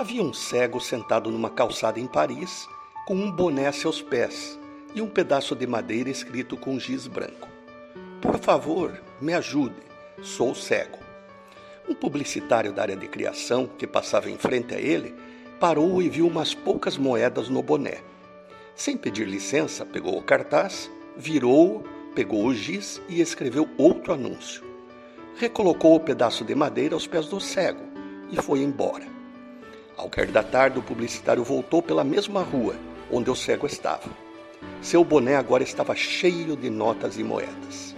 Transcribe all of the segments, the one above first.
Havia um cego sentado numa calçada em Paris, com um boné a seus pés e um pedaço de madeira escrito com giz branco. Por favor, me ajude, sou cego. Um publicitário da área de criação, que passava em frente a ele, parou e viu umas poucas moedas no boné. Sem pedir licença, pegou o cartaz, virou-o, pegou o giz e escreveu outro anúncio. Recolocou o pedaço de madeira aos pés do cego e foi embora. Ao cair da tarde, o publicitário voltou pela mesma rua onde o cego estava. Seu boné agora estava cheio de notas e moedas.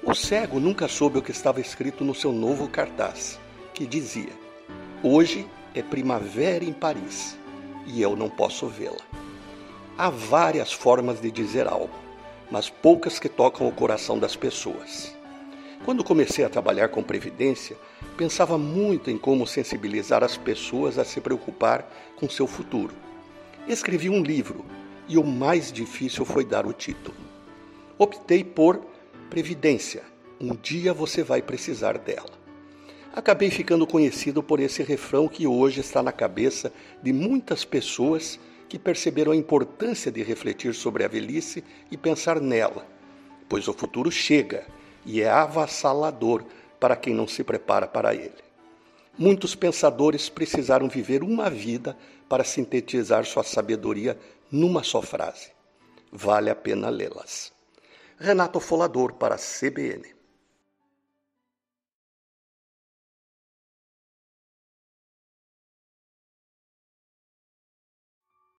O cego nunca soube o que estava escrito no seu novo cartaz, que dizia: Hoje é primavera em Paris e eu não posso vê-la. Há várias formas de dizer algo, mas poucas que tocam o coração das pessoas. Quando comecei a trabalhar com previdência, pensava muito em como sensibilizar as pessoas a se preocupar com seu futuro. Escrevi um livro e o mais difícil foi dar o título. Optei por Previdência. Um dia você vai precisar dela. Acabei ficando conhecido por esse refrão que hoje está na cabeça de muitas pessoas que perceberam a importância de refletir sobre a velhice e pensar nela, pois o futuro chega e é avassalador para quem não se prepara para ele. Muitos pensadores precisaram viver uma vida para sintetizar sua sabedoria numa só frase. Vale a pena lê-las. Renato Folador para a CBN.